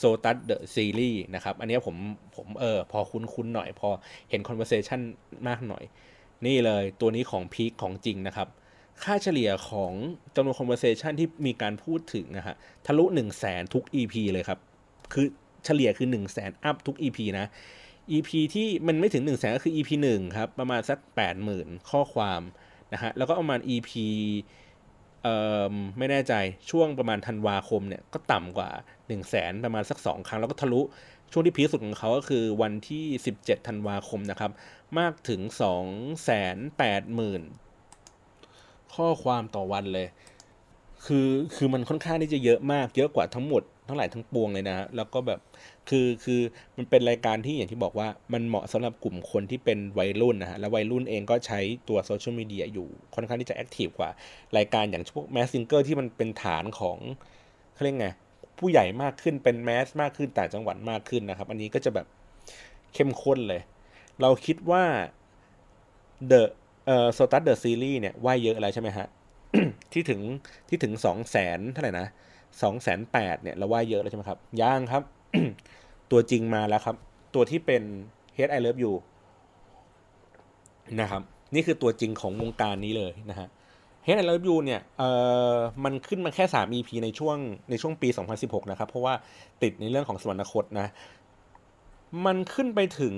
s o t u s The Series นะครับ อันนี้ผมผมเออพอคุ้นๆหน่อย พอเห็น conversation มากหน่อย นี่เลยตัวนี้ของพีคของจริงนะครับ ค่าเฉลี่ยของจำนวน conversation ที่มีการพูดถึงนะฮะทะลุ1 0 0 0 0แสนทุก EP เลยครับ คือเฉลี่ยคือ1 0 0 0 0แสนอัพทุก EP นะ EP ที่มันไม่ถึง1 0 0 0 0แสนก็คือ EP 1 ครับ ประมาณสัก 80,000 ข้อความนะฮะแล้วก็ประมาณ EP เอ่อไม่แน่ใจช่วงประมาณธันวาคมเนี่ยก็ต่ำกว่า 1 0 0 0 0แสนประมาณสัก 2 ครั้ง แล้วก็ทะลุช่วงที่พีคสุดของเขาก็คือวันที่ 17ธันวาคมนะครับ มากถึง 2 8 0 0 0 ข้อความต่อวันเลย คือคือมันค่อนข้างที่จะเยอะมาก เยอะกว่าทั้งหมด ทั้งหลายทั้งปวงเลยนะ แล้วก็แบบคือคือมันเป็นรายการที่อย่างที่บอกว่ามันเหมาะสำหรับกลุ่มคนที่เป็นวัยรุ่นนะฮะแล้ววัยรุ่นเองก็ใช้ตัวโซเชียลมีเดียอยู่ค่อนข้างที่จะ active กว่ารายการอย่างพวก Mask Singer ที่มันเป็นฐานของเขาเรียกไงผู้ใหญ่มากขึ้นเป็น mass มากขึ้นต่างจังหวัดมากขึ้นนะครับ อันนี้ก็จะแบบเข้มข้นเลย เราคิดว่า the เอ่อ SOTUS The Series เนี่ยว่ายเยอะอะไรใช่ไหมฮะที่ถึงที่ถึงสองแสนเท่าไหร่นะ สองแสนแปดเนี่ยเราว่าเยอะแล้วใช่ไหมครับย่างครับ ตัวจริงมาแล้วครับ ตัวที่เป็น Head I Love You นะครับ นี่คือตัวจริงของวงการนี้เลยนะฮะ Head I Love You เนี่ยเอ่อมันขึ้นมาแค่ 3 EP ในช่วงในช่วงปี 2016 นะครับ เพราะว่าติดในเรื่องของสวรรคตนะ มันขึ้นไปถึง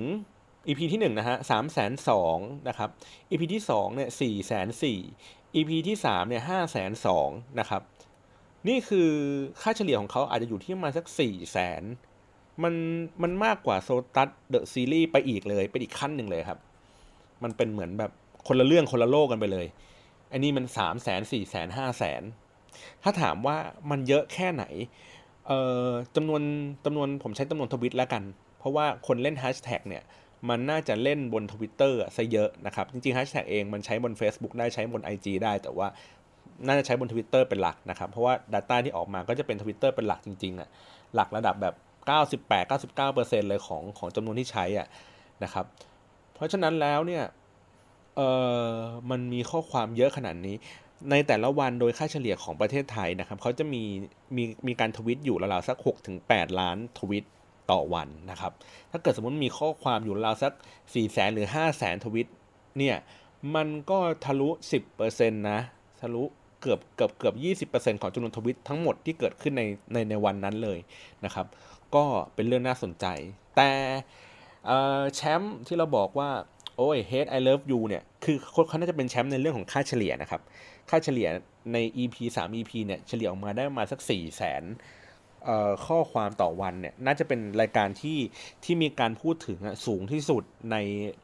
EP ที่1นะฮะสามแสนสองนะครับ EP ที่2เนี่ยสี่แสนสี่ EP ที่3เนี่ยห้าแสนสองนะครับ นี่คือค่าเฉลี่ยของเขาอาจจะอยู่ที่ประมาณสักสี่แสนมันมันมากกว่าโซตัสเดอะซีรีส์ไปอีกเลยเป็นอีกขั้นหนึ่งเลยครับ มันเป็นเหมือนแบบคนละเรื่องคนละโลกกันไปเลย อันนี้มันสามแสนสี่แสนห้าแสนถ้าถามว่ามันเยอะแค่ไหน เอ่อจำนวนจำนวนผมใช้จำนวนทวิตแล้วกัน เพราะว่าคนเล่นแฮชแท็กเนี่ยมันน่าจะเล่นบนทวิตเตอร์ซะเยอะนะครับ จริงๆแฮชแท็กเองมันใช้บน Facebook ได้ใช้บน IG ได้ แต่ว่า น่าจะใช้บน Twitter เป็นหลักนะครับ เพราะว่า Data ที่ออกมาก็จะเป็น Twitter เป็นหลักจริงๆอะหลักระดับแบบ 98-99%เลยของของจำนวนที่ใช้อะนะครับ เพราะฉะนั้นแล้วเนี่ยเออมันมีข้อความเยอะขนาดนี้ในแต่ละวันโดยค่าเฉลี่ยของประเทศไทยนะครับเขาจะมีมีมีการทวิตอยู่ราวๆสัก 6-8 ล้านทวิตต่อวันนะครับ ถ้าเกิดสมมติมีข้อความอยู่ราวสัก4แสนหรือ5แสนทวิตเนี่ย มันก็ทะลุ 10%นะ ทะลุ เกือบเกือบเกือบ 20%ของจำนวนทวิตทั้งหมดที่เกิดขึ้นในในในวันนั้นเลยนะครับ ก็เป็นเรื่องน่าสนใจ แต่แชมป์ที่เราบอกว่า โอ้ย hate I love you เนี่ย คือเขาน่าจะเป็นแชมป์ในเรื่องของค่าเฉลี่ยนะครับ ค่าเฉลี่ยใน EP 3 EP เนี่ย เฉลี่ยออกมาได้ประมาณสัก 4 0 0แสนข้อความต่อวันเนี่ย น่าจะเป็นรายการที่ที่มีการพูดถึงสูงที่สุดใน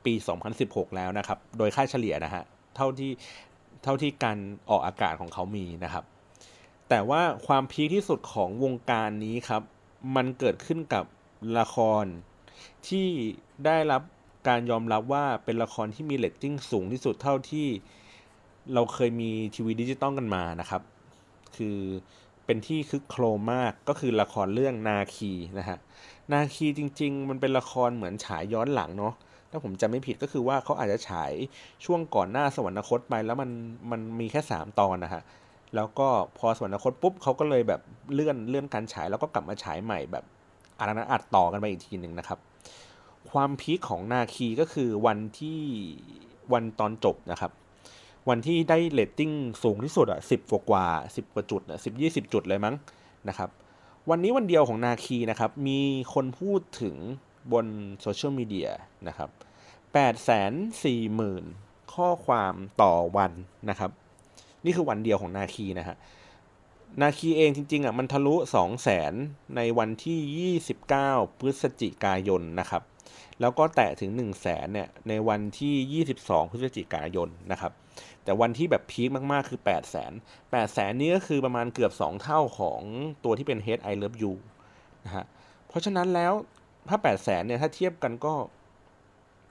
ปี 2016 แล้วนะครับ โดยค่าเฉลี่ยนะฮะ เท่าที่ เท่าที่การออกอากาศของเขามีนะครับ แต่ว่าความ peak ที่สุดของวงการนี้ครับ มันเกิดขึ้นกับละครที่ได้รับการยอมรับว่าเป็นละครที่มีเรตติ้งสูงที่สุดเท่าที่เราเคยมีทีวีดิจิตอลกันมานะครับ คือเป็นที่คึกโครมมากก็คือละครเรื่องนาคีนะฮะนาคีจริง ๆ มันเป็นละครเหมือนฉายย้อนหลังเนาะ ถ้าผมจำไม่ผิดก็คือว่าเขาอาจจะฉายช่วงก่อนหน้าสวรรคตไปแล้วมันมันมีแค่ 3 ตอนนะฮะแล้วก็พอสวรรคตปุ๊บเขาก็เลยแบบเลื่อนเลื่อนการฉายแล้วก็กลับมาฉายใหม่แบบอัดนะอัดต่อกันไปอีกทีหนึ่งนะครับ ความพีคของนาคีก็คือวันที่วันตอนจบนะครับ วันที่ได้เรตติ้งสูงที่สุดอะสิบกว่ากว่าสิบกว่าจุดอะสิบยี่สิบจุดเลยมั้งนะครับ วันนี้วันเดียวของนาคีนะครับ มีคนพูดถึง บนโซเชียลมีเดียนะครับแปดแสนสี่หมื่นข้อความต่อวันนะครับ นี่คือวันเดียวของนาคีนะฮะนาคีเองจริงๆอะมันทะลุ 2 0 0แสนในวันที่ 29 พฤศจิกายนนะครับ แล้วก็แตะถึง 1 0 0 0 0แสนเนี่ยในวันที่ 22 พฤศจิกายนนะครับ แต่วันที่แบบพีคมากๆ คือ 8 0 0แสน8แสนนี้ก็คือประมาณเกือบ 2 เท่าของตัวที่เป็น Head I Love You นะฮะเพราะฉะนั้นแล้ว ถ้า8 0 0แสนเนี่ยถ้าเทียบกันก็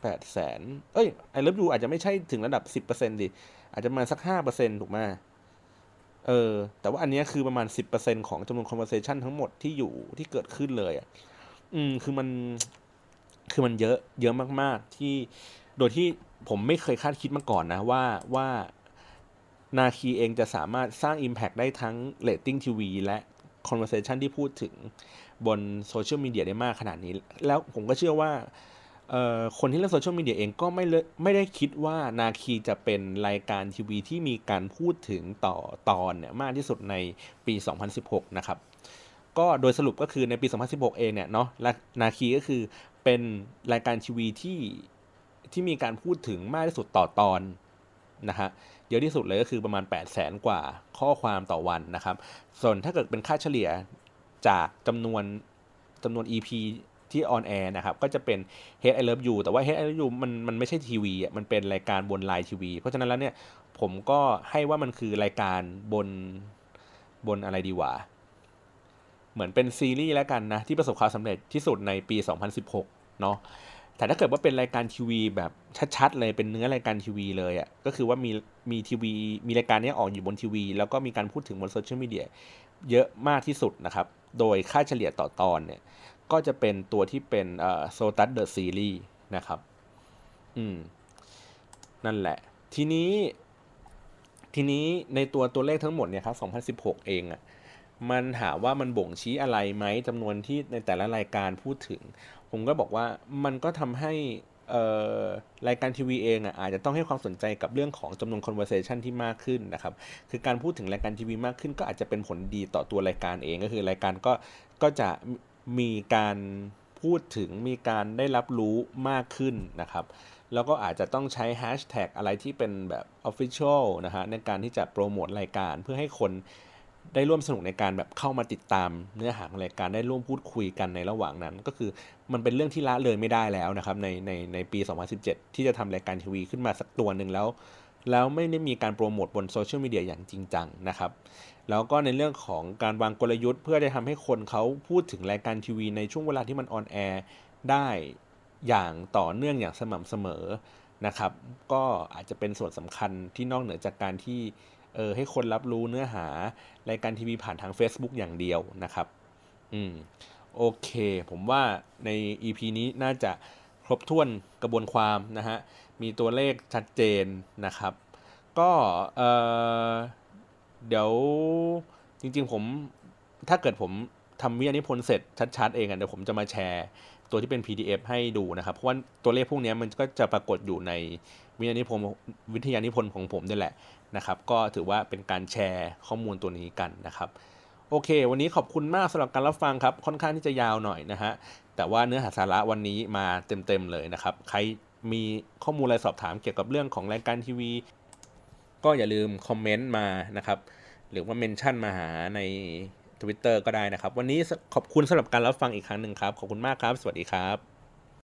8 0 0แสนเอ้ย I Love You อาจจะไม่ใช่ถึงระดับ10%ดิอาจจะมาสัก5%ถูกไหมเออ แต่ว่าอันนี้คือประมาณ10%ของจำนวน conversation ทั้งหมดที่อยู่ที่เกิดขึ้นเลยอะ อืม คือมัน คือมันเยอะ เยอะมาก ๆ ที่ โดยที่ผมไม่เคยคาดคิดมาก่อนนะ ว่า ว่า นาคีเองจะสามารถสร้าง Impact ได้ทั้ง rating TV และ conversation ที่พูดถึง บนโซเชียลมีเดียได้มากขนาดนี้ แล้วผมก็เชื่อว่าคนที่เล่นโซเชียลมีเดียเองก็ไม่ไม่ได้คิดว่านาคีจะเป็นรายการทีวีที่มีการพูดถึงต่อตอนเนี่ยมากที่สุดในปี 2016 นะครับ ก็โดยสรุปก็คือในปี 2016 เองเนี่ยเนาะนาคีก็คือเป็นรายการทีวีที่ที่มีการพูดถึงมากที่สุดต่อตอนนะฮะเยอะที่สุดเลยก็คือประมาณ 8 0 0แสนกว่าข้อความต่อวันนะครับ ส่วนถ้าเกิดเป็นค่าเฉลี่ย จากจำนวนจำนวน EP ที่ on air นะครับ ก็จะเป็น Hate I Love You แต่ว่า Hate I Love You มันมันไม่ใช่ทีวีอะมันเป็นรายการบน LINE TV เพราะฉะนั้นแล้วเนี่ยผมก็ให้ว่ามันคือรายการบนบนอะไรดีวะเหมือนเป็นซีรีส์แล้วกันนะ ที่ประสบความสำเร็จที่สุดในปี 2016 เนาะแต่ถ้าเกิดว่าเป็นรายการทีวีแบบชัดๆเลยเป็นเนื้อรายการทีวีเลยอะ่ะก็คือว่ามีมีทีวีมีรายการนี้ออกอยู่บนทีวี แล้วก็มีการพูดถึงบนโซเชียลมีเดียเยอะมากที่สุดนะครับ โดยค่าเฉลี่ยต่อตอนเนี่ย ก็จะเป็นตัวที่เป็น SOTUS The Seriesนะครับ อืม นั่นแหละ ทีนี้ ทีนี้ในตัวตัวเลขทั้งหมดเนี่ยครับ 2016 เองอะ่ะมันถามว่ามันบ่งชี้อะไรไหมจำนวนที่ในแต่ละรายการพูดถึง ผมก็บอกว่ามันก็ทำให้ รายการทีวีเองอะอาจจะต้องให้ความสนใจกับเรื่องของจำนวน conversation ที่มากขึ้นนะครับ คือการพูดถึงรายการทีวีมากขึ้น ก็อาจจะเป็นผลดีต่อตัวรายการเองก็คือรายการก็ก็จะมีการพูดถึงมีการได้รับรู้มากขึ้นนะครับ แล้วก็อาจจะต้องใช้แฮชแท็กอะไรที่เป็นแบบ Official นะฮะในการที่จะโปรโมทรายการเพื่อให้คน ได้ร่วมสนุกในการแบบเข้ามาติดตามเนื้อหาของรายการได้ร่วมพูดคุยกันในระหว่างนั้น ก็คือมันเป็นเรื่องที่ละเลยไม่ได้แล้วนะครับในในในปี 2017 ที่จะทำรายการทีวีขึ้นมาสักตัวหนึ่งแล้ว แล้วไม่ได้มีการโปรโมทบนโซเชียลมีเดียอย่างจริงจังนะครับแล้วก็ในเรื่องของการวางกลยุทธ์เพื่อได้ทำให้คนเขาพูดถึงรายการทีวี ในช่วงเวลาที่มันออนแอร์ได้อย่างต่อเนื่องอย่างสม่ำเสมอนะครับ ก็อาจจะเป็นส่วนสำคัญที่นอกเหนือจากการที่ เออให้คนรับรู้เนื้อหารายการทีวีผ่านทาง Facebook อย่างเดียวนะครับ อืมโอเค ผมว่าใน EP นี้น่าจะครบถ้วนกระบวนความนะฮะ มีตัวเลขชัดเจนนะครับ ก็เออเดี๋ยวจริงๆผมถ้าเกิดผมทำวิทยานิพนธ์เสร็จชัดๆเองอะเดี๋ยวผมจะมาแชร์ตัวที่เป็น PDF ให้ดูนะครับ เพราะว่าตัวเลขพวกนี้มันก็จะปรากฏอยู่ในวิทยานิพนธ์วิทยานิพนธ์ของผมนี่แหละ นะครับ ก็ถือว่าเป็นการแชร์ข้อมูลตัวนี้กันนะครับโอเค วันนี้ขอบคุณมากสำหรับการรับฟังครับ ค่อนข้างที่จะยาวหน่อยนะฮะ แต่ว่าเนื้อหาสาระวันนี้มาเต็มๆเลยนะครับ ใครมีข้อมูลอะไรสอบถามเกี่ยวกับเรื่องของรายการทีวี ก็อย่าลืมคอมเมนต์มานะครับ หรือว่าเมนชั่นมาหาใน Twitter ก็ได้นะครับ วันนี้ขอบคุณสำหรับการรับฟังอีกครั้งหนึ่งครับ ขอบคุณมากครับ สวัสดีครับ